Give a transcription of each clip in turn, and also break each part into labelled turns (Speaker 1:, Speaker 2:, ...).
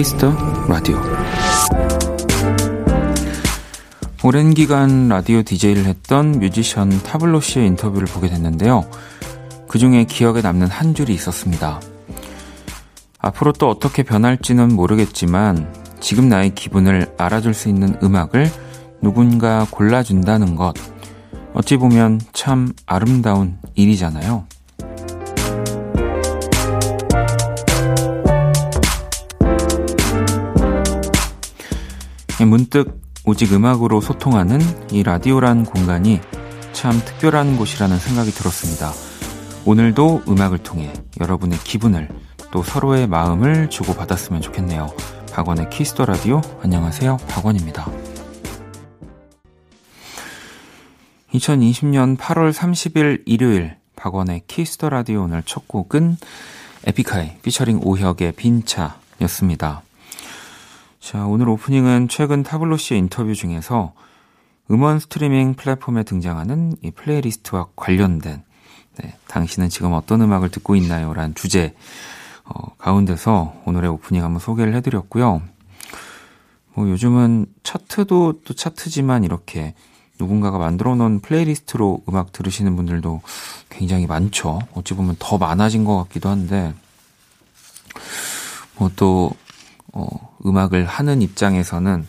Speaker 1: 키스 더 라디오 오랜 기간 라디오 DJ를 했던 뮤지션 타블로 씨의 인터뷰를 보게 됐는데요. 그 중에 기억에 남는 한 줄이 있었습니다. 앞으로 또 어떻게 변할지는 모르겠지만 지금 나의 기분을 알아줄 수 있는 음악을 누군가 골라준다는 것. 어찌 보면 참 아름다운 일이잖아요. 문득 오직 음악으로 소통하는 이 라디오란 공간이 참 특별한 곳이라는 생각이 들었습니다. 오늘도 음악을 통해 여러분의 기분을 또 서로의 마음을 주고받았으면 좋겠네요. 박원의 키스 더 라디오 안녕하세요. 박원입니다. 2020년 8월 30일 일요일 박원의 키스 더 라디오 오늘 첫 곡은 에픽하이 피처링 오혁의 빈차였습니다. 자, 오늘 오프닝은 최근 타블로 씨의 인터뷰 중에서 음원 스트리밍 플랫폼에 등장하는 이 플레이리스트와 관련된 네, 당신은 지금 어떤 음악을 듣고 있나요? 라는 주제 어, 가운데서 오늘의 오프닝 한번 소개를 해드렸고요. 뭐 요즘은 차트도 또 차트지만 이렇게 누군가가 만들어 놓은 플레이리스트로 음악 들으시는 분들도 굉장히 많죠. 어찌 보면 더 많아진 것 같기도 한데, 뭐 또 어, 음악을 하는 입장에서는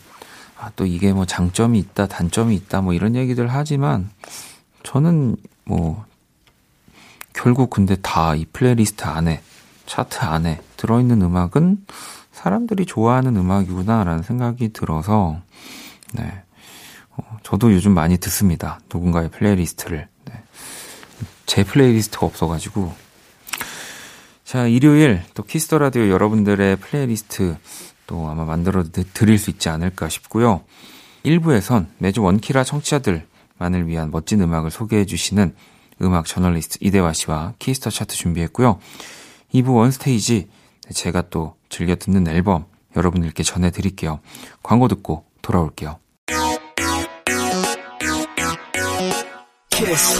Speaker 1: 아, 또 이게 뭐 장점이 있다, 단점이 있다, 뭐 이런 얘기들 하지만 저는 뭐 결국 근데 다 이 플레이리스트 안에 차트 안에 들어있는 음악은 사람들이 좋아하는 음악이구나라는 생각이 들어서 네. 어, 저도 요즘 많이 듣습니다. 누군가의 플레이리스트를. 네. 제 플레이리스트가 없어가지고 자, 일요일 또 키스 더 라디오 여러분들의 플레이리스트 또 아마 만들어 드릴 수 있지 않을까 싶고요. 1부에선 매주 원키라 청취자들만을 위한 멋진 음악을 소개해 주시는 음악 저널리스트 이대화 씨와 키스 더 차트 준비했고요. 2부 원스테이지 제가 또 즐겨 듣는 앨범 여러분들께 전해 드릴게요. 광고 듣고 돌아올게요. 키스.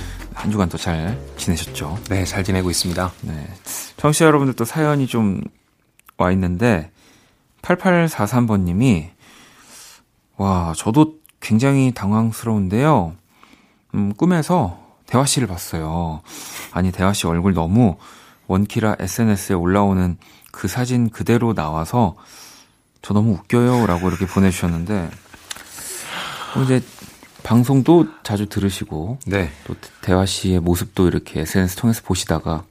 Speaker 1: 한 주간 또 잘 지내셨죠?
Speaker 2: 네, 잘 지내고 있습니다. 네.
Speaker 1: 청취자 여러분들 또 사연이 좀 와 있는데 8843번님이 와 저도 굉장히 당황스러운데요. 음, 꿈에서 대화 씨를 봤어요. 아니 대화 씨 얼굴 너무 원키라 SNS에 올라오는 그 사진 그대로 나와서 저 너무 웃겨요 라고 이렇게 보내주셨는데 뭐 이제 방송도 자주 들으시고 네. 또 대화 씨의 모습도 이렇게 SNS 통해서 보시다가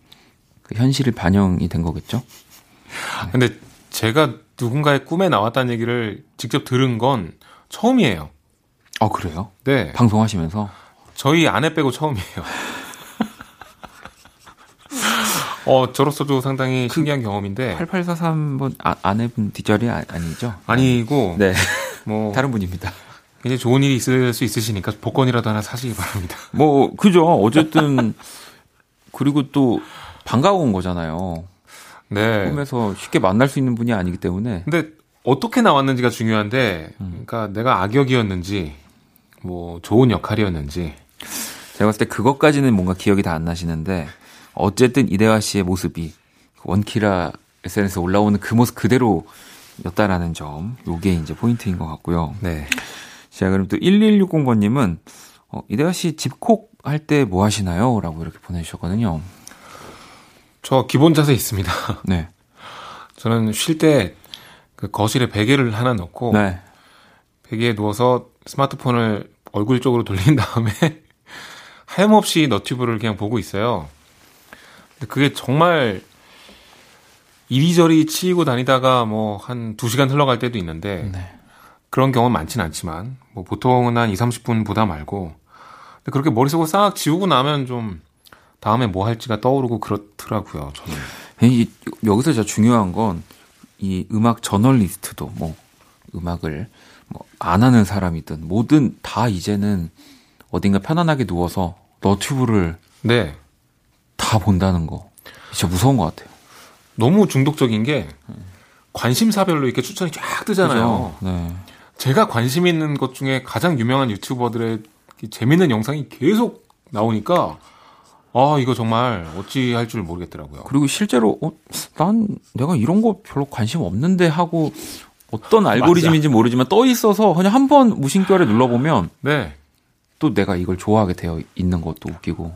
Speaker 1: 그 현실이 반영이 된 거겠죠?
Speaker 2: 네. 근데 제가 누군가의 꿈에 나왔다는 얘기를 직접 들은 건 처음이에요.
Speaker 1: 어 그래요?
Speaker 2: 네.
Speaker 1: 방송하시면서
Speaker 2: 저희 아내 빼고 처음이에요. 어, 저로서도 상당히 그 신기한 경험인데.
Speaker 1: 8843번 아, 아내분 디절이 아, 니죠
Speaker 2: 아니고.
Speaker 1: 네. 뭐. 다른 분입니다.
Speaker 2: 이제 좋은 일이 있을 수 있으시니까 복권이라도 하나 사시기 바랍니다.
Speaker 1: 뭐, 그죠. 어쨌든, 그리고 또 반가운 거잖아요. 네. 꿈에서 쉽게 만날 수 있는 분이 아니기 때문에.
Speaker 2: 근데 어떻게 나왔는지가 중요한데, 음. 그러니까 내가 악역이었는지, 뭐, 좋은 역할이었는지.
Speaker 1: 제가 봤을 때 그것까지는 뭔가 기억이 다 안 나시는데, 어쨌든 이대화 씨의 모습이 원키라 SNS에 올라오는 그 모습 그대로였다라는 점, 요게 이제 포인트인 것 같고요. 네. 자, 그럼 또 1160번님은, 어, 이대화 씨 집콕 할 때 뭐 하시나요? 라고 이렇게 보내주셨거든요.
Speaker 2: 저 기본 자세 있습니다. 네. 저는 쉴 때 그 거실에 베개를 하나 넣고, 네. 베개에 누워서 스마트폰을 얼굴 쪽으로 돌린 다음에 하염없이 너튜브를 그냥 보고 있어요. 근데 그게 정말 이리저리 치이고 다니다가 뭐 한 2시간 흘러갈 때도 있는데, 네. 그런 경우는 많지는 않지만 뭐 보통은 한 2, 30분 보다 말고 그렇게 머릿속을 싹 지우고 나면 좀 다음에 뭐 할지가 떠오르고 그렇더라고요. 저는.
Speaker 1: 이, 여기서 진짜 중요한 건 이 음악 저널리스트도 뭐 음악을 뭐 안 하는 사람이든 뭐든 다 이제는 어딘가 편안하게 누워서 너튜브를 네. 다 본다는 거 진짜 무서운 것 같아요.
Speaker 2: 너무 중독적인 게 관심사별로 이렇게 추천이 쫙 뜨잖아요. 네. 제가 관심 있는 것 중에 가장 유명한 유튜버들의 재밌는 영상이 계속 나오니까 아 이거 정말 어찌 할 줄 모르겠더라고요.
Speaker 1: 그리고 실제로 어, 난 내가 이런 거 별로 관심 없는데 하고 어떤 알고리즘인지 모르지만 떠 있어서 그냥 한 번 무심결에 눌러보면 네. 또 내가 이걸 좋아하게 되어 있는 것도 웃기고.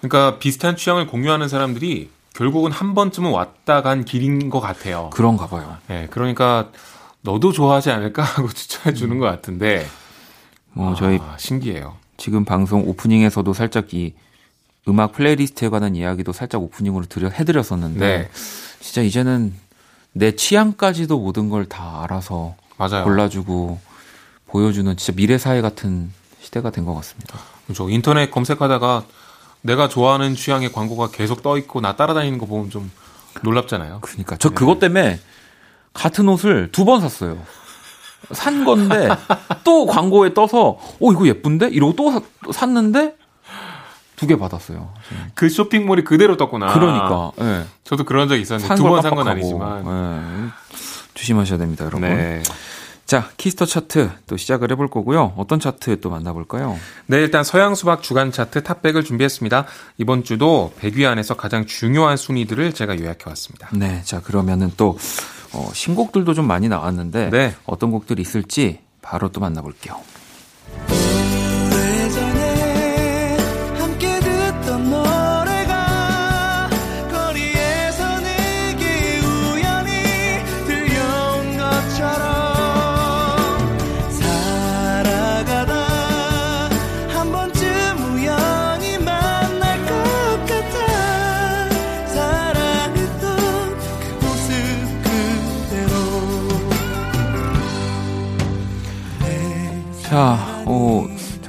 Speaker 2: 그러니까 비슷한 취향을 공유하는 사람들이 결국은 한 번쯤은 왔다 간 길인 것 같아요.
Speaker 1: 그런가 봐요.
Speaker 2: 네, 그러니까 너도 좋아하지 않을까 하고 추천해 주는 음. 것 같은데. 뭐 아, 저희 신기해요.
Speaker 1: 지금 방송 오프닝에서도 살짝 이 음악 플레이리스트에 관한 이야기도 살짝 오프닝으로 드려 해드렸었는데 네. 진짜 이제는 내 취향까지도 모든 걸 다 알아서 맞아요. 골라주고 보여주는 진짜 미래 사회 같은 시대가 된 것 같습니다.
Speaker 2: 그렇죠. 인터넷 검색하다가 내가 좋아하는 취향의 광고가 계속 떠 있고 나 따라다니는 거 보면 좀 놀랍잖아요.
Speaker 1: 그러니까 저 네. 그것 때문에 같은 옷을 두 번 샀어요. 산 건데 또 광고에 떠서 어 이거 예쁜데 이러고 또 사, 샀는데 두 개 받았어요.
Speaker 2: 그 쇼핑몰이 그대로 떴구나.
Speaker 1: 그러니까. 네.
Speaker 2: 저도 그런 적 있었는데 두 번 산 건 아니지만 네.
Speaker 1: 조심하셔야 됩니다, 여러분. 네. 자, 키스 더 차트 또 시작을 해볼 거고요. 어떤 차트 또 만나볼까요?
Speaker 2: 네, 일단 서양 수박 주간 차트 탑백을 준비했습니다. 이번 주도 100위 안에서 가장 중요한 순위들을 제가 요약해 왔습니다.
Speaker 1: 네, 자 그러면은 또 어, 신곡들도 좀 많이 나왔는데 네. 어떤 곡들이 있을지 바로 또 만나볼게요.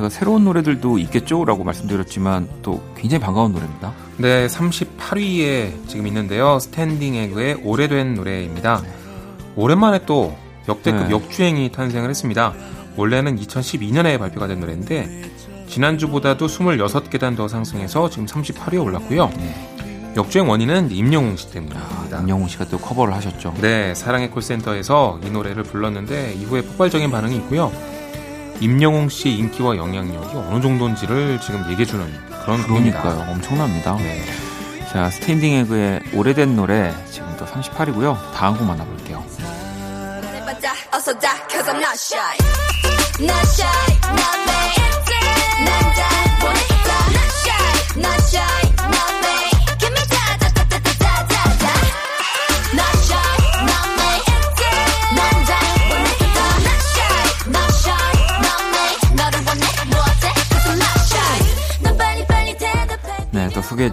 Speaker 1: 제가 새로운 노래들도 있겠죠라고 말씀드렸지만 또 굉장히 반가운 노래입니다.
Speaker 2: 네, 38위에 지금 있는데요. 스탠딩 에그의 오래된 노래입니다. 오랜만에 또 역대급 네. 역주행이 탄생을 했습니다. 원래는 2012년에 발표가 된 노래인데 지난주보다도 26계단 더 상승해서 지금 38위에 올랐고요. 네. 역주행 원인은 임영웅 씨 때문입니다.
Speaker 1: 아, 임영웅 씨가 또 커버를 하셨죠.
Speaker 2: 네, 사랑의 콜센터에서 이 노래를 불렀는데 이후에 폭발적인 반응이 있고요. 임영웅 씨의 인기와 영향력이 어느 정도인지를 지금 얘기해주는 그런
Speaker 1: 그러니까요. 엄청납니다. 네. 자, 스탠딩 에그의 오래된 노래 지금 또 38이고요. 다음 곡 만나볼게요. 소개해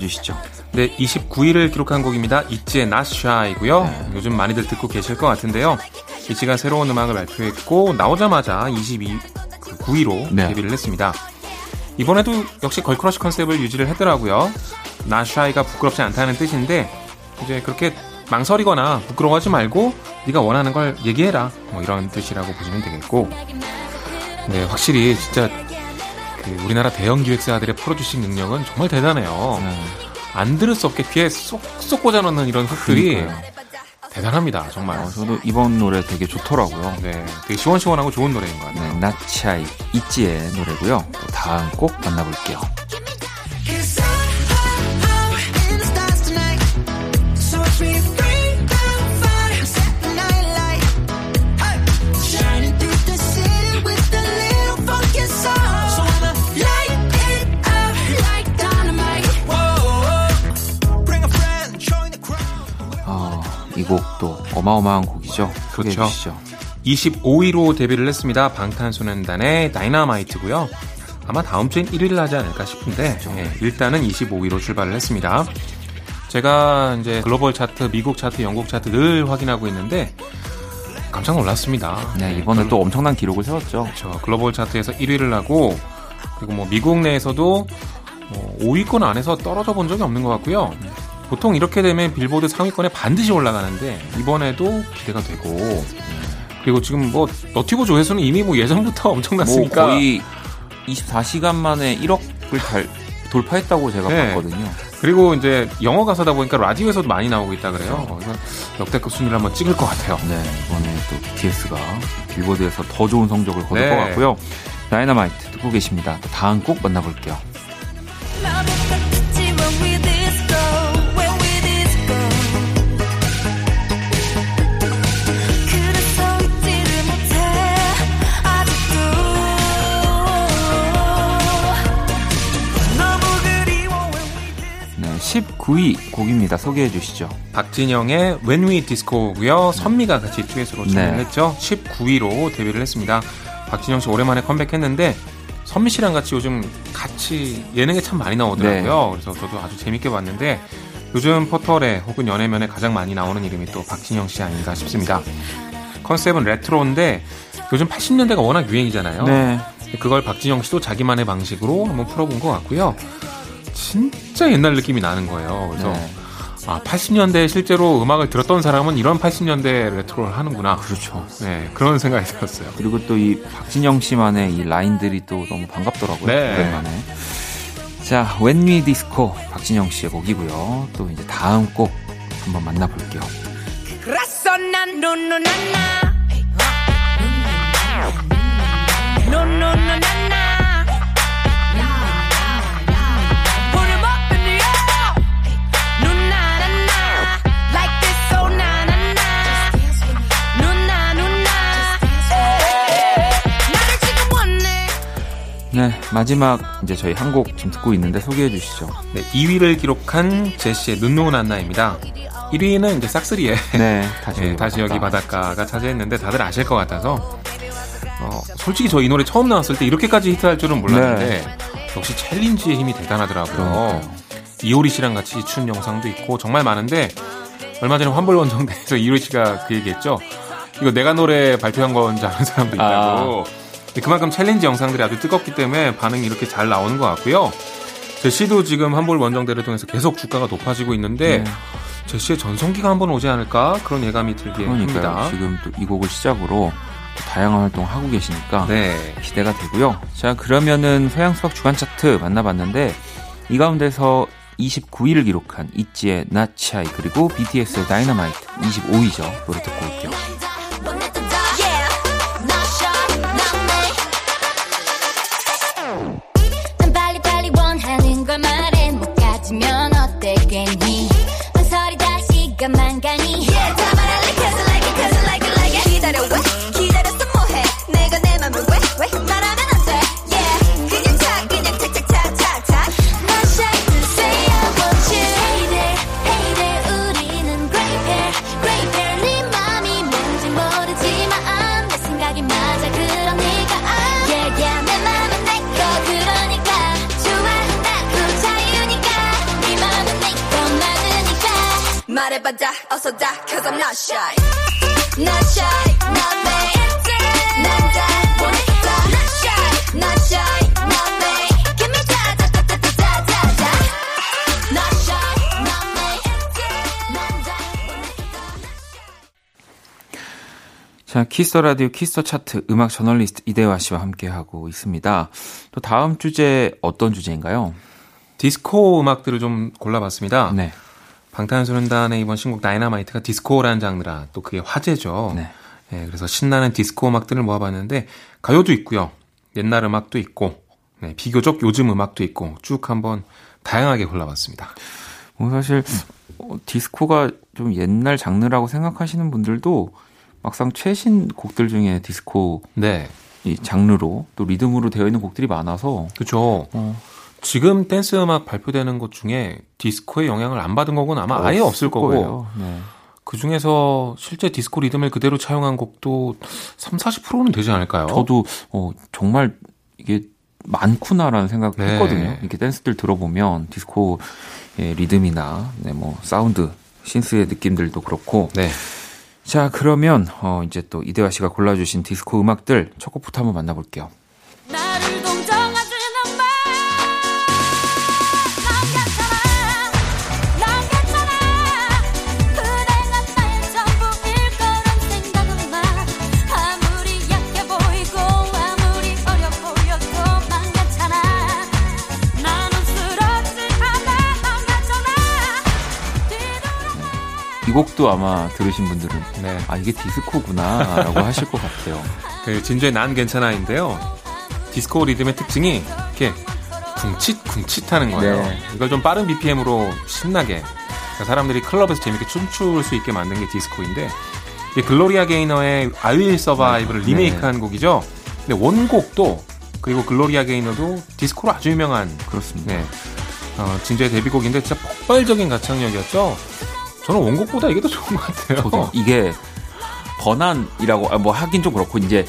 Speaker 1: 주시죠.
Speaker 2: 네, 29위를 기록한 곡입니다. 있지의 Not Shy고요. 네. 요즘 많이들 듣고 계실 것 같은데요. 있지가 새로운 음악을 발표했고 나오자마자 22, 9위로 네. 데뷔를 했습니다. 이번에도 역시 걸크러쉬 컨셉을 유지를 했더라고요. Not Shy가 부끄럽지 않다는 뜻인데 이제 그렇게 망설이거나 부끄러워하지 말고 네가 원하는 걸 얘기해라 뭐 이런 뜻이라고 보시면 되겠고 네 확실히 진짜 그 우리나라 대형 기획사들의 프로듀싱 능력은 정말 대단해요. 네. 안 들을 수 없게 귀에 쏙쏙 꽂아놓는 이런 그러니까요. 대단합니다, 정말. 어,
Speaker 1: 저도 이번 노래 되게 좋더라고요.
Speaker 2: 네, 되게 시원시원하고 좋은 노래인 것 같아요.
Speaker 1: 네, 나치아이 이지의 노래고요. 또 다음 곡 만나볼게요. 어마어마한 곡이죠. 그렇죠. 주시죠.
Speaker 2: 25위로 데뷔를 했습니다. 방탄소년단의 다이나마이트고요. 아마 다음 주엔 1위를 하지 않을까 싶은데 그렇죠. 네, 일단은 25위로 출발을 했습니다. 제가 이제 글로벌 차트, 미국 차트, 영국 차트 늘 확인하고 있는데 깜짝 놀랐습니다.
Speaker 1: 네, 이번에 네, 또 엄청난 기록을 세웠죠.
Speaker 2: 그렇죠. 글로벌 차트에서 1위를 하고 그리고 뭐 미국 내에서도 뭐 5위권 안에서 떨어져 본 적이 없는 것 같고요. 보통 이렇게 되면 빌보드 상위권에 반드시 올라가는데 이번에도 기대가 되고 그리고 지금 뭐 유튜브 조회수는 이미 뭐 예전부터 엄청났으니까
Speaker 1: 뭐 거의 24시간 만에 1억을 달, 돌파했다고 제가 네. 봤거든요.
Speaker 2: 그리고 이제 영어 가사다 보니까 라디오에서도 많이 나오고 있다 그래요. 그래서 역대급 순위를 한번 찍을 것 같아요.
Speaker 1: 네, 이번에 또 BTS가 빌보드에서 더 좋은 성적을 거둘 네. 것 같고요. 다이너마이트 듣고 계십니다. 또 다음 곡 만나볼게요. 19위 곡입니다. 소개해 주시죠.
Speaker 2: 박진영의 When We Disco고요. 선미가 같이 듀엣으로 참여했죠. 네. 19위로 데뷔를 했습니다. 박진영 씨 오랜만에 컴백했는데 선미 씨랑 같이 요즘 같이 예능에 참 많이 나오더라고요. 네. 그래서 저도 아주 재밌게 봤는데 요즘 포털에 혹은 연예면에 가장 많이 나오는 이름이 또 박진영 씨 아닌가 싶습니다. 컨셉은 레트로인데 요즘 80년대가 워낙 유행이잖아요. 네. 그걸 박진영 씨도 자기만의 방식으로 한번 풀어본 것 같고요. 진짜 옛날 느낌이 나는 거예요. 그래서 네. 아, 80년대 실제로 음악을 들었던 사람은 이런 80년대 레트로를 하는구나.
Speaker 1: 그렇죠.
Speaker 2: 네, 그런 생각이 들었어요.
Speaker 1: 그리고 또 이 박진영 씨만의 이 라인들이 또 너무 반갑더라고요. 네. 오랜만에. 자, When We Disco 박진영 씨의 곡이고요. 또 이제 다음 곡 한번 만나볼게요. 네, 마지막 이제 저희 한 곡 지금 듣고 있는데 소개해 주시죠.
Speaker 2: 네, 2위를 기록한 제시의 눈 녹은 안나입니다. 1위는 이제 싹스리의 네, 다시, 네, 다시 여기 바닷가가 차지했는데 다들 아실 것 같아서 어, 솔직히 저 이 노래 처음 나왔을 때 이렇게까지 히트할 줄은 몰랐는데 네. 역시 챌린지의 힘이 대단하더라고요. 이효리 씨랑 같이 춘 영상도 있고 정말 많은데 얼마 전에 환불 원정대에서 이효리 씨가 그 얘기했죠. 이거 내가 노래 발표한 건지 아는 사람도 있다고. 아. 그만큼 챌린지 영상들이 아주 뜨겁기 때문에 반응이 이렇게 잘 나오는 것 같고요. 제시도 지금 환불 원정대를 통해서 계속 주가가 높아지고 있는데 네. 제시의 전성기가 한번 오지 않을까 그런 예감이 들게 그러니까요. 합니다.
Speaker 1: 지금 또 이 곡을 시작으로 다양한 활동 하고 계시니까 네. 기대가 되고요. 자 그러면은 서양 수학 주간 차트 만나봤는데 이 가운데서 29위를 기록한 있지의 Not Shy 그리고 BTS의 다이너마이트 25위죠. 노래 듣고 올게요. Not shy not shy not me 난 다 원해 다 not shy not shy not me give me 다다다다다다다 not shy not me 난 다 자, Kiss the 라디오 Kiss the 차트 음악 저널리스트 이대화 씨와 함께 하고 있습니다. 또 다음 주제 어떤 주제인가요?
Speaker 2: 디스코 음악들을 좀 골라봤습니다. 네. 방탄소년단의 이번 신곡 다이너마이트가 디스코라는 장르라 또 그게 화제죠. 네. 네. 그래서 신나는 디스코 음악들을 모아봤는데 가요도 있고요. 옛날 음악도 있고 네, 비교적 요즘 음악도 있고 쭉 한번 다양하게 골라봤습니다.
Speaker 1: 뭐 사실 어, 디스코가 좀 옛날 장르라고 생각하시는 분들도 막상 최신 곡들 중에 디스코 네. 이 장르로 또 리듬으로 되어 있는 곡들이 많아서
Speaker 2: 그렇죠. 어. 지금 댄스 음악 발표되는 것 중에 디스코의 영향을 안 받은 곡은 아마 아예 없을 거고 네. 그 중에서 실제 디스코 리듬을 그대로 차용한 곡도 3, 40%는 되지 않을까요?
Speaker 1: 저도 어, 정말 이게 많구나라는 생각을 네. 했거든요. 이렇게 댄스들 들어보면 디스코 의 리듬이나 네, 뭐 사운드, 신스의 느낌들도 그렇고. 네. 자 그러면 어, 이제 또 이대화 씨가 골라주신 디스코 음악들 첫 곡부터 한번 만나볼게요. 나를 곡도 아마 들으신 분들은 네. 아 이게 디스코구나라고 하실 것 같아요.
Speaker 2: 그 진주의 난 괜찮아인데요. 디스코 리듬의 특징이 이렇게 쿵칫쿵칫하는 거예요. 네. 이걸 좀 빠른 BPM으로 신나게 그러니까 사람들이 클럽에서 재밌게 춤출 수 있게 만든 게 디스코인데 이게 글로리아 게이너의 I Will Survive를 네. 리메이크한 곡이죠. 근데 원곡도 그리고 글로리아 게이너도 디스코로 아주 유명한
Speaker 1: 그렇습니다. 네.
Speaker 2: 어, 진주의 데뷔곡인데 진짜 폭발적인 가창력이었죠. 저는 원곡보다 이게 더 좋은 것 같아요.
Speaker 1: 저도 이게 번안이라고 아, 뭐 하긴 좀 그렇고 이제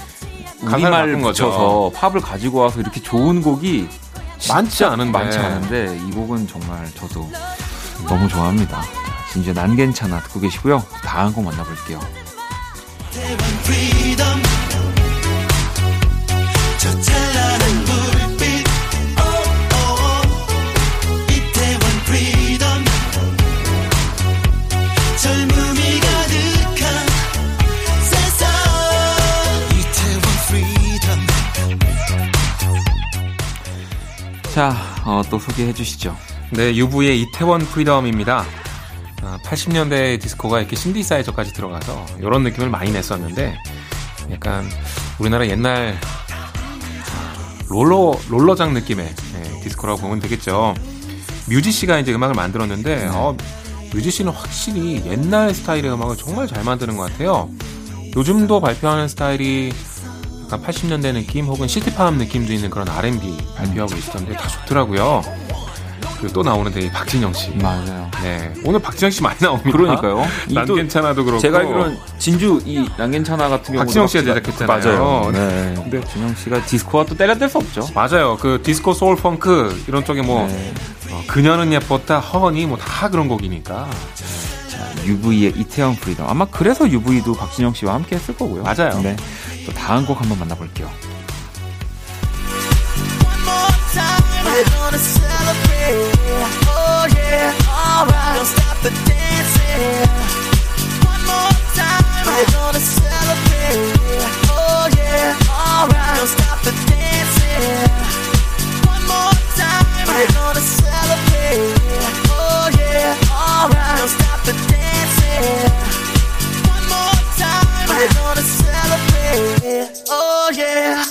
Speaker 1: 우리말 붙여서 팝을 가지고 와서 이렇게 좋은 곡이
Speaker 2: 많지 않은데
Speaker 1: 많지 않은데 이 곡은 정말 저도 너무 좋아합니다. 진짜 난 괜찮아 듣고 계시고요. 다음 곡 만나볼게요. 자, 어, 또 소개해 주시죠.
Speaker 2: 네, UV의 이태원 Freedom입니다. 80년대 아, 디스코가 이렇게 신디사이저까지 들어가서 이런 느낌을 많이 냈었는데 약간 우리나라 옛날 롤러 롤러장 느낌의 네, 디스코라고 보면 되겠죠. 뮤지 씨가 이제 음악을 만들었는데 네. 어, 뮤지 씨는 확실히 옛날 스타일의 음악을 정말 잘 만드는 것 같아요. 요즘도 발표하는 스타일이 약간 80년대 느낌 혹은 시티팝 느낌도 있는 그런 R&B 발표하고 있었는데 다 좋더라고요. 그리고 또 나오는데 박진영 씨.
Speaker 1: 맞아요.
Speaker 2: 네. 오늘 박진영 씨 많이 나옵니다.
Speaker 1: 그러니까요.
Speaker 2: 난 괜찮아도 그렇고.
Speaker 1: 제가 알기로는 진주의 난 괜찮아 같은 경우
Speaker 2: 박진영 씨가 제작했잖아요.
Speaker 1: 맞아요. 네. 근데 진영 씨가 디스코와 또 떼려야 뗄 수 없죠.
Speaker 2: 맞아요. 그 디스코 소울 펑크 이런 쪽에 뭐 네. 어, 그녀는 예뻤다 Honey 뭐 다 그런 곡이니까.
Speaker 1: 자, UV의 이태원 Freedom. 아마 그래서 UV도 박진영 씨와 함께 했을 거고요.
Speaker 2: 맞아요.
Speaker 1: 네. 또 다음 곡 한번 만나볼게요. Oh. Oh yeah. One more time. Oh. Oh yeah.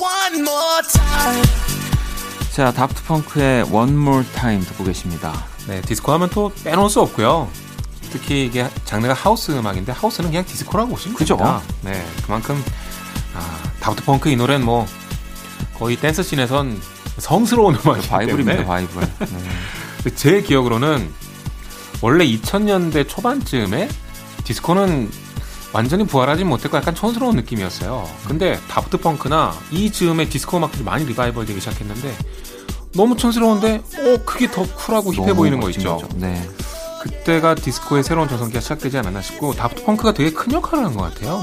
Speaker 1: One more. 자, 다프트 펑크의 One More Time 듣고 계십니다.
Speaker 2: 네, 디스코 하면 또 빼놓을 수 없고요. 특히 이게 장르가 하우스 음악인데 하우스는 그냥 디스코라고 보시면 그죠? 됩니다. 네, 그만큼 아, 다프트 펑크 이 노래는 뭐 거의 댄스 scene에선 성스러운 음악이기
Speaker 1: 바이블입니다, 바이블.
Speaker 2: 네. 제 기억으로는 원래 2000년대 초반쯤에 디스코는 완전히 부활하지 못했고 약간 촌스러운 느낌이었어요. 근데 다프트 펑크나 이 즈음에 디스코 음악들이 많이 리바이벌 되기 시작했는데 너무 촌스러운데 어 그게 더 쿨하고 힙해 보이는 거 있죠. 네. 그때가 디스코의 새로운 전성기가 시작되지 않았나 싶고 다프트 펑크가 되게 큰 역할을 한 것 같아요.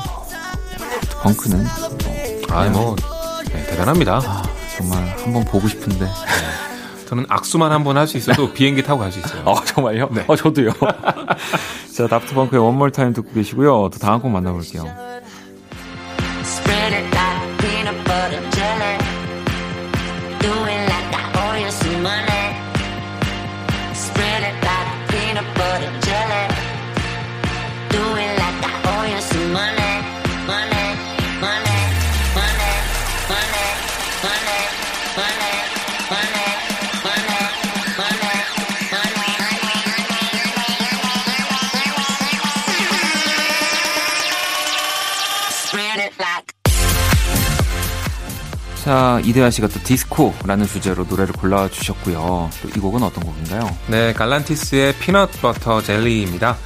Speaker 1: 다프트 펑크는
Speaker 2: 아 뭐 네, 대단합니다. 아,
Speaker 1: 정말 한번 보고 싶은데. 네.
Speaker 2: 저는 악수만 한 번 할 수 있어도 비행기 타고 갈 수 있어요.
Speaker 1: 아 정말요?
Speaker 2: 네.
Speaker 1: 어 저도요. 자 다프트 펑크의 원몰 타임 듣고 계시고요. 또 다음 곡 만나볼게요. 자, 이대화 씨가 또 디스코라는 주제로 노래를 골라주셨고요. 또 이 곡은 어떤 곡인가요?
Speaker 2: 네, 갈란티스의 Peanut Butter Jelly입니다.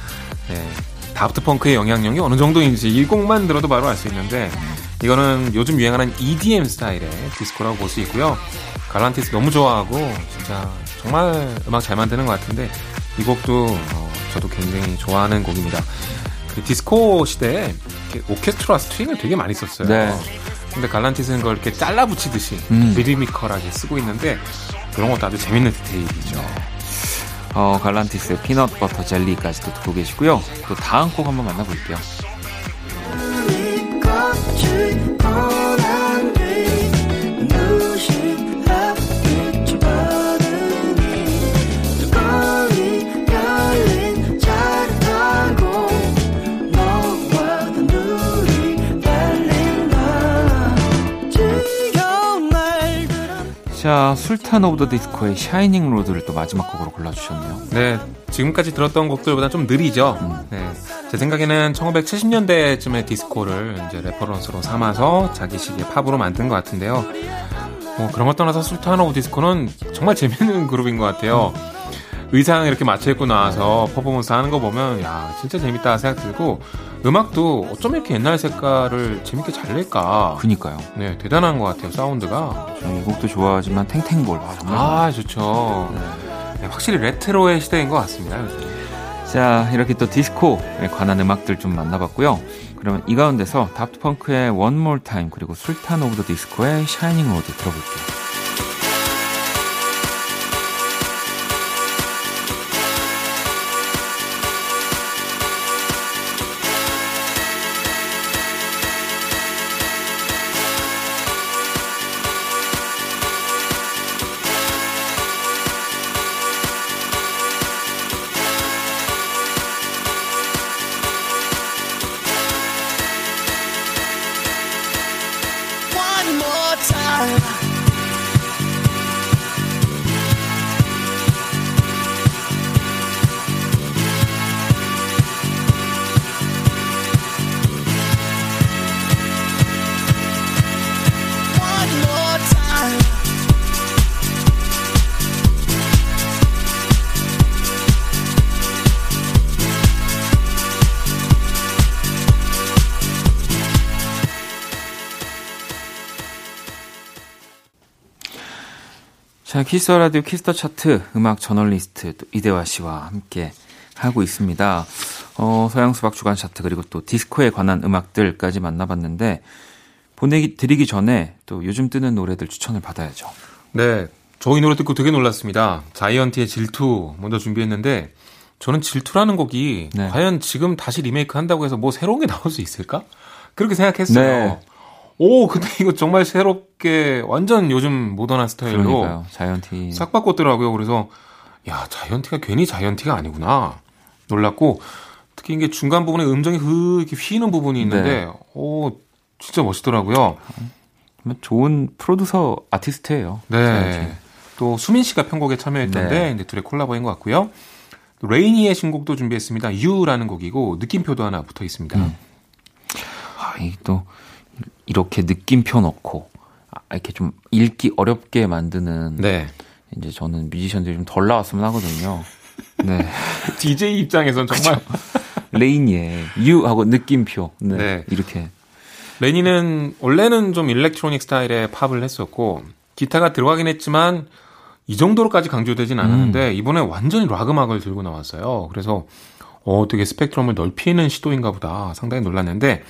Speaker 2: 네, 다프트 펑크의 영향력이 어느 정도인지 이 곡만 들어도 바로 알 수 있는데 이거는 요즘 유행하는 EDM 스타일의 디스코라고 볼 수 있고요. 갈란티스 너무 좋아하고 진짜 정말 음악 잘 만드는 것 같은데 이 곡도 어, 저도 굉장히 좋아하는 곡입니다. 그 디스코 시대에 오케스트라 스트링을 되게 많이 썼어요. 네. 근데 갈란티스는 그걸 이렇게 잘라 붙이듯이 음. 리드미컬하게 쓰고 있는데 그런 것도 아주 재밌는 디테일이죠. 네.
Speaker 1: 어, 갈란티스의 Peanut Butter Jelly까지도 듣고 계시고요. 또 다음 곡 한번 만나볼게요. 자, 술탄 오브 더 디스코의 Shining Road를 또 마지막 곡으로 골라주셨네요.
Speaker 2: 네, 지금까지 들었던 곡들보다 좀 느리죠. 음. 네, 제 생각에는 1970년대쯤의 디스코를 이제 reference로 삼아서 자기 시기의 팝으로 만든 것 같은데요. 뭐 그런 것 떠나서 술탄 오브 디스코는 정말 재밌는 그룹인 것 같아요. 의상 이렇게 맞춰 입고 나와서 퍼포먼스 하는 거 보면 야 진짜 재밌다 생각 들고 음악도 어쩜 이렇게 옛날 색깔을 재밌게 잘 낼까.
Speaker 1: 그니까요.
Speaker 2: 네, 대단한 것 같아요, 사운드가.
Speaker 1: 저 이 곡도 좋아하지만 탱탱볼. 아.
Speaker 2: 아, 좋죠. 네. 네, 확실히 레트로의 시대인 것 같습니다, 요새.
Speaker 1: 자, 이렇게 또 디스코에 관한 음악들 좀 만나봤고요. 그러면 이 가운데서 다프트 펑크의 One More Time 그리고 술탄 오브 더 디스코의 Shining Road 들어볼게요. 자, Kiss the Radio Kiss the Chart 음악 저널리스트 이대화 씨와 함께 하고 있습니다. 어, 서양 수박 주간 차트 그리고 또 디스코에 관한 음악들까지 만나봤는데 보내드리기 전에 또 요즘 뜨는 노래들 추천을 받아야죠.
Speaker 2: 네, 저 이 노래 듣고 되게 놀랐습니다. 자이언티의 질투 먼저 준비했는데 저는 질투라는 곡이 네. 과연 지금 다시 리메이크 한다고 해서 뭐 새로운 게 나올 수 있을까? 그렇게 생각했어요. 네. 오, 근데 이거 정말 새롭게 완전 요즘 모던한 스타일로 그러니까요.
Speaker 1: 자이언티
Speaker 2: 싹 바꿨더라고요. 그래서 야, 자이언티가 괜히 자이언티가 아니구나. 놀랐고 특히 이게 중간 부분에 음정이 흐 이렇게 휘는 부분이 있는데 네. 오, 진짜 멋있더라고요.
Speaker 1: 좋은 프로듀서 아티스트예요.
Speaker 2: 네. 자이언티. 또 수민 씨가 편곡에 참여했던데 네. 이제 둘의 콜라보인 것 같고요. 레이니의 신곡도 준비했습니다. 유라는 곡이고 느낌표도 하나 붙어 있습니다. 음.
Speaker 1: 아, 이 또 이렇게 느낌표 넣고 아, 이렇게 좀 읽기 어렵게 만드는 네. 이제 저는 뮤지션들이 좀 덜 나왔으면 하거든요. 네.
Speaker 2: DJ 입장에선 정말
Speaker 1: LANY의 You 하고 느낌표 네. 네. 이렇게
Speaker 2: LANY는 원래는 좀 electronic 스타일의 팝을 했었고 기타가 들어가긴 했지만 이 정도로까지 강조되진 않았는데 음. 이번에 완전히 락 음악을 들고 나왔어요. 그래서 어 되게 스펙트럼을 넓히는 시도인가 보다 상당히 놀랐는데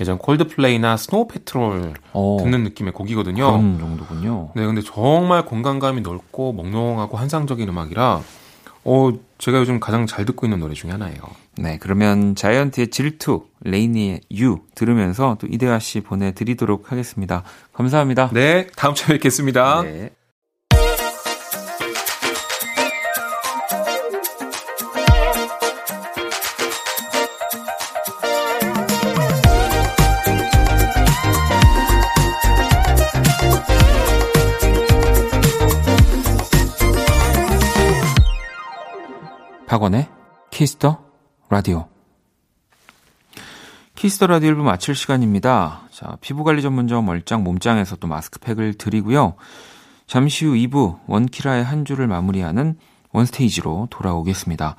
Speaker 2: 예전 콜드플레이나 스노우 패트롤 오. 어. 듣는 느낌의 곡이거든요.
Speaker 1: 그런 정도군요.
Speaker 2: 네, 근데 정말 공간감이 넓고 몽롱하고 환상적인 음악이라 어, 제가 요즘 가장 잘 듣고 있는 노래 중에 하나예요.
Speaker 1: 네, 그러면 자이언티의 질투, LANY의 You 들으면서 또 이대화 씨 보내드리도록 하겠습니다. 감사합니다.
Speaker 2: 네, 다음 주에 뵙겠습니다. 네.
Speaker 1: 박원의 Kiss the Radio. Kiss the Radio 1부 마칠 시간입니다. 자, 피부관리 전문점 얼짱 몸짱에서 또 마스크팩을 드리고요. 잠시 후 2부 원키라의 한 주를 마무리하는 원스테이지로 돌아오겠습니다.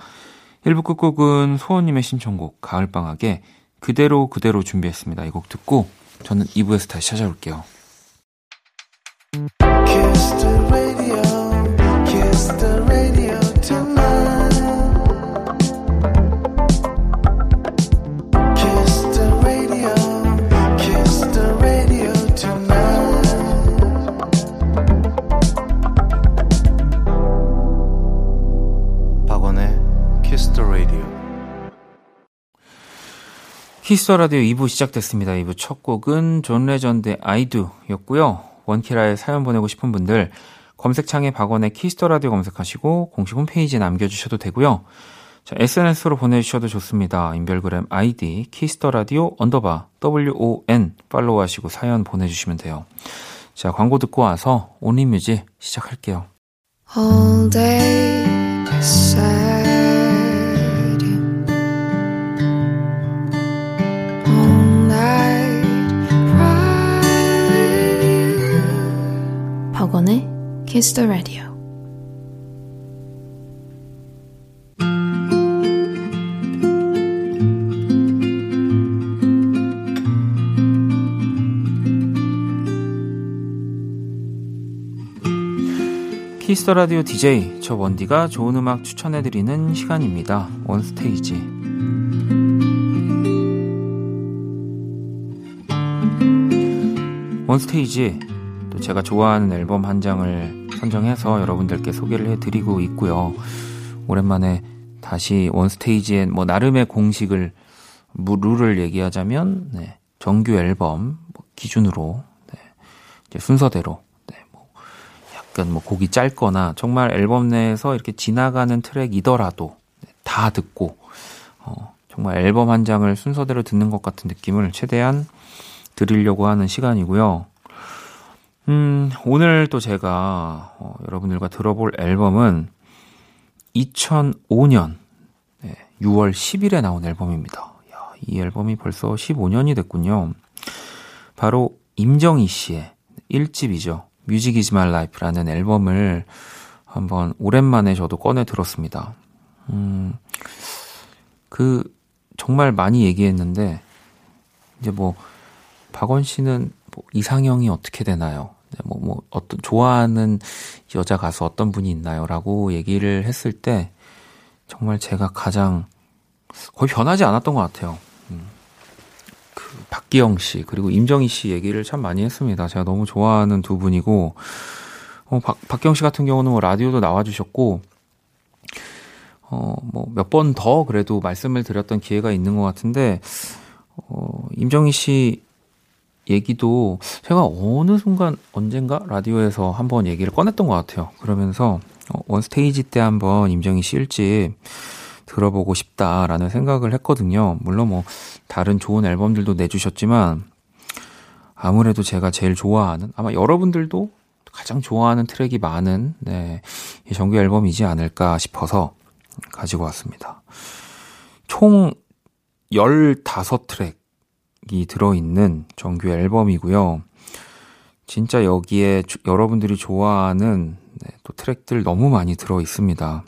Speaker 1: 1부 끝곡은 소원님의 신청곡 가을방학의 그대로 그대로 준비했습니다. 이 곡 듣고 저는 2부에서 다시 찾아올게요. Kiss the 라디오 2부 시작됐습니다. 2부 첫 곡은 존 레전드의 Do 였고요. 원키라에 사연 보내고 싶은 분들 검색창에 박원의 Kiss the Radio 검색하시고 공식 홈페이지에 남겨주셔도 되고요. 자, SNS로 보내주셔도 좋습니다. 인별그램 아이디 Kiss the Radio 언더바 WON 팔로우하시고 사연 보내주시면 돼요. 자, 광고 듣고 와서 Only Music 시작할게요. All day Kiss the Radio. 키스터 라디오 DJ 저 원디가 좋은 음악 추천해 드리는 시간입니다. 원스테이지. 원스테이지 또 제가 좋아하는 앨범 한 장을 선정해서 여러분들께 소개를 해 드리고 있고요. 오랜만에 다시 원스테이지의 뭐 나름의 공식을 룰을 얘기하자면 네, 정규 앨범 뭐 기준으로 네, 이제 순서대로 약간 뭐 곡이 짧거나 정말 앨범 내에서 이렇게 지나가는 트랙이더라도 다 듣고 어, 정말 앨범 한 장을 순서대로 듣는 것 같은 느낌을 최대한 드리려고 하는 시간이고요. 음, 오늘 또 제가 어, 여러분들과 들어볼 앨범은 2005년 네, 6월 10일에 나온 앨범입니다. 야, 이 앨범이 벌써 15년이 됐군요. 바로 임정희 씨의 1집이죠. Music Is My Life라는 앨범을 한번 오랜만에 저도 꺼내 들었습니다. 음, 그, 정말 많이 얘기했는데, 이제 뭐, 박원 씨는 뭐 이상형이 어떻게 되나요? 네, 뭐, 뭐, 어떤, 좋아하는 여자 가수 어떤 분이 있나요? 라고 얘기를 했을 때, 정말 제가 가장 거의 변하지 않았던 것 같아요. 박기영 씨 그리고 임정희 씨 얘기를 참 많이 했습니다. 제가 너무 좋아하는 두 분이고 어, 박, 박기영 씨 같은 경우는 뭐 라디오도 나와주셨고 어, 뭐 몇 번 더 그래도 말씀을 드렸던 기회가 있는 것 같은데 어, 임정희 씨 얘기도 제가 어느 순간 언젠가 라디오에서 한번 얘기를 꺼냈던 것 같아요. 그러면서 어, 원스테이지 때 한번 임정희 씨 일집 들어보고 싶다라는 생각을 했거든요. 물론 뭐 다른 좋은 앨범들도 내주셨지만 아무래도 제가 제일 좋아하는 아마 여러분들도 가장 좋아하는 트랙이 많은 네, 정규 앨범이지 않을까 싶어서 가지고 왔습니다. 총 15트랙 이 들어있는 정규 앨범이고요. 진짜 여기에 여러분들이 좋아하는 네, 또 트랙들 너무 많이 들어 있습니다.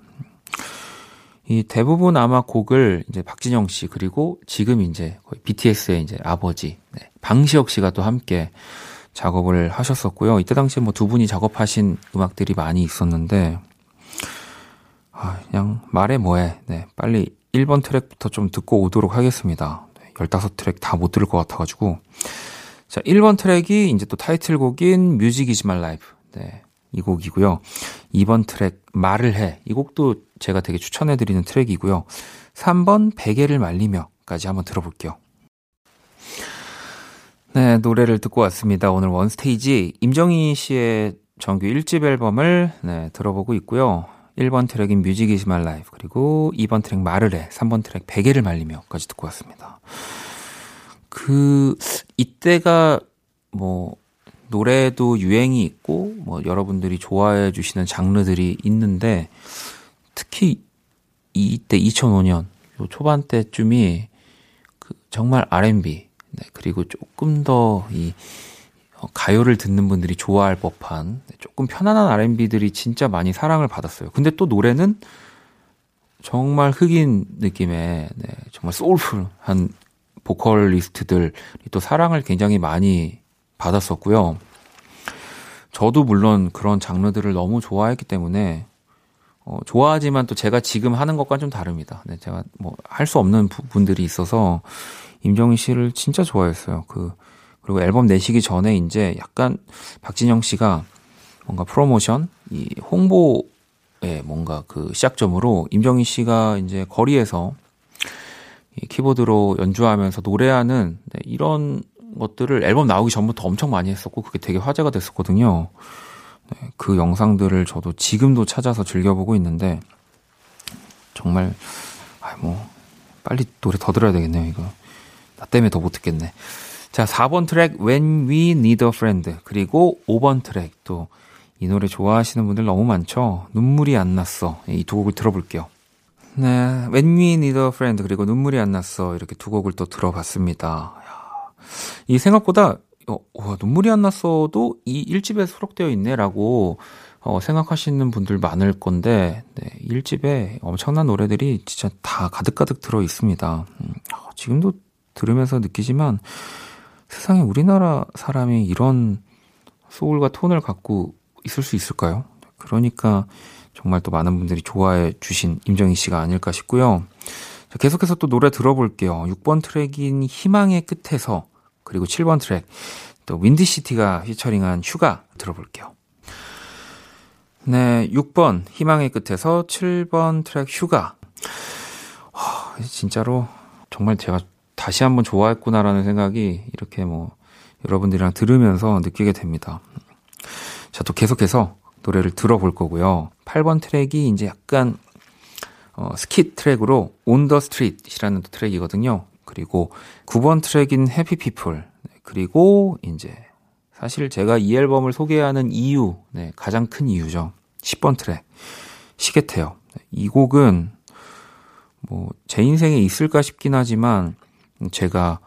Speaker 1: 이 대부분 아마 곡을 이제 박진영 씨 그리고 지금 이제 거의 BTS의 이제 아버지 네, 방시혁 씨가 또 함께 작업을 하셨었고요. 이때 당시에 뭐 두 분이 작업하신 음악들이 많이 있었는데 아, 그냥 말해 뭐해. 네, 빨리 1번 트랙부터 좀 듣고 오도록 하겠습니다. 15트랙 다 못 들을 것 같아가지고. 자, 1번 트랙이 이제 또 타이틀곡인 Music Is My Life. 네. 이 곡이고요. 2번 트랙 말을 해. 이 곡도 제가 되게 추천해 드리는 트랙이고요. 3번 베개를 말리며까지 한번 들어볼게요. 네, 노래를 듣고 왔습니다. 오늘 원스테이지 임정희 씨의 정규 1집 앨범을 네, 들어보고 있고요. 1번 트랙인 Music Is My Life 그리고 2번 트랙 말을 해 3번 트랙 베개를 말리며까지 듣고 왔습니다. 그 이때가 뭐 노래도 유행이 있고 뭐 여러분들이 좋아해 주시는 장르들이 있는데 특히 이때 2005년 요 초반 때쯤이 그 정말 R&B 네, 그리고 조금 더이 가요를 듣는 분들이 좋아할 법한 네, 조금 편안한 R&B들이 진짜 많이 사랑을 받았어요. 근데 또 노래는 정말 흑인 느낌의 네, 정말 소울풀한 보컬리스트들이 또 사랑을 굉장히 많이 받았었고요. 저도 물론 그런 장르들을 너무 좋아했기 때문에 어, 좋아하지만 또 제가 지금 하는 것과 좀 다릅니다. 네, 제가 뭐 할 수 없는 부분들이 있어서 임정희 씨를 진짜 좋아했어요. 그 그리고 앨범 내시기 전에 이제 약간 박진영 씨가 뭔가 프로모션, 이 홍보에 뭔가 그 시작점으로 임정희 씨가 이제 거리에서 이 키보드로 연주하면서 노래하는 네, 이런 것들을 앨범 나오기 전부터 엄청 많이 했었고 그게 되게 화제가 됐었거든요. 네, 그 영상들을 저도 지금도 찾아서 즐겨보고 있는데 정말 아뭐 빨리 노래 더 들어야 되겠네요 이거 나 때문에 더 못 듣겠네 자, 4번 트랙 When We Need a Friend 그리고 5번 트랙 또 이 노래 좋아하시는 분들 너무 많죠. 눈물이 안 났어. 이 두 곡을 들어볼게요. 네, When We Need a Friend 그리고 눈물이 안 났어 이렇게 두 곡을 또 들어봤습니다. 이 생각보다 어, 와, 눈물이 안 났어도 이 1집에 수록되어 있네라고 어, 생각하시는 분들 많을 건데 네, 1집에 엄청난 노래들이 진짜 다 가득가득 들어 있습니다. 음, 어, 지금도 들으면서 느끼지만 세상에 우리나라 사람이 이런 소울과 톤을 갖고 있을 수 있을까요? 그러니까 정말 또 많은 분들이 좋아해 주신 임정희 씨가 아닐까 싶고요. 자, 계속해서 또 노래 들어볼게요. 6번 트랙인 희망의 끝에서 그리고 7번 트랙 또 윈디시티가 피처링한 휴가 들어볼게요. 네, 6번 희망의 끝에서 7번 트랙 휴가. 와, 진짜로 정말 제가 다시 한번 좋아했구나라는 생각이 이렇게 뭐 여러분들이랑 들으면서 느끼게 됩니다. 자, 또 계속해서 노래를 들어볼 거고요. 8번 트랙이 이제 약간 어, skit 트랙으로 On the Street이라는 트랙이거든요. 그리고 9번 트랙인 Happy People. 그리고 이제 사실 제가 이 앨범을 소개하는 이유, 네, 가장 큰 이유죠. 10번 트랙. 시계태엽. 이 곡은 뭐 제 인생에 있을까 싶긴 하지만 제가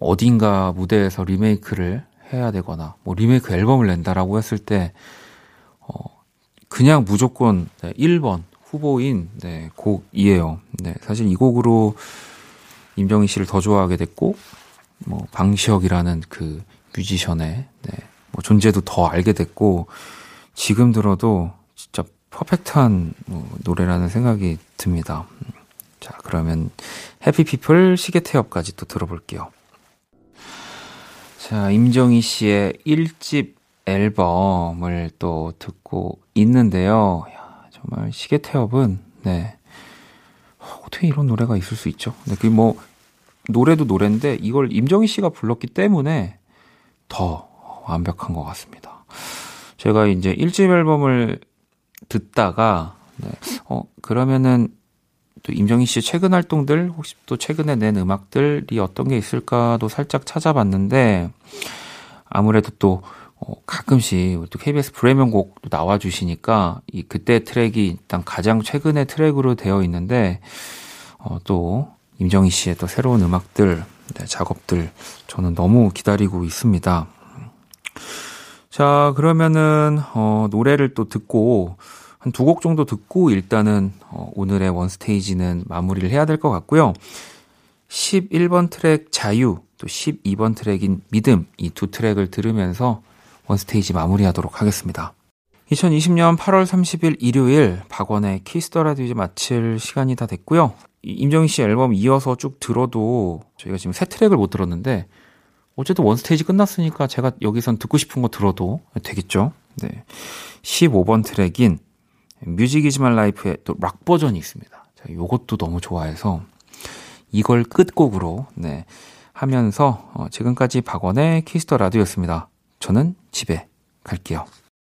Speaker 1: 어딘가 무대에서 리메이크를 해야 되거나 뭐 리메이크 앨범을 낸다라고 했을 때 어, 그냥 무조건 1번 후보인 네, 곡이에요. 네, 사실 이 곡으로 임정희 씨를 더 좋아하게 됐고 뭐 방시혁이라는 그 뮤지션의 네, 뭐 존재도 더 알게 됐고 지금 들어도 진짜 퍼펙트한 뭐 노래라는 생각이 듭니다. 자, 그러면 해피피플 시계태엽까지 또 들어볼게요. 자, 임정희 씨의 1집 앨범을 또 듣고 있는데요. 야, 정말 시계태엽은, 네. 어떻게 이런 노래가 있을 수 있죠? 근데 그 뭐, 노래도 노래인데 이걸 임정희 씨가 불렀기 때문에 더 완벽한 것 같습니다. 제가 이제 1집 앨범을 듣다가, 네. 어, 그러면은 또 임정희 씨의 최근 활동들 혹시 또 최근에 낸 음악들이 어떤 게 있을까도 살짝 찾아봤는데 아무래도 또 어, 가끔씩 또 KBS 브레명곡 나와 주시니까 이 그때 트랙이 일단 가장 최근의 트랙으로 되어 있는데 어, 또 임정희 씨의 또 새로운 음악들 네, 작업들 저는 너무 기다리고 있습니다. 자 그러면은 어, 노래를 또 듣고 한 두 곡 정도 듣고 일단은 어, 오늘의 원스테이지는 마무리를 해야 될 것 같고요. 11번 트랙 자유, 또 12번 트랙인 믿음 이 두 트랙을 들으면서 원스테이지 마무리하도록 하겠습니다. 2020년 8월 30일 일요일 박원의 Kiss the Radio 마칠 시간이 다 됐고요. 임정희 씨 앨범 이어서 쭉 들어도 저희가 지금 세 트랙을 못 들었는데 어쨌든 원스테이지 끝났으니까 제가 여기선 듣고 싶은 거 들어도 되겠죠. 네. 15번 트랙인 Music Is My Life의 또 락 버전이 있습니다. 제가 요것도 너무 좋아해서 이걸 끝곡으로 네, 하면서 어, 지금까지 박원의 키스터 라디오였습니다. 저는 집에 갈게요.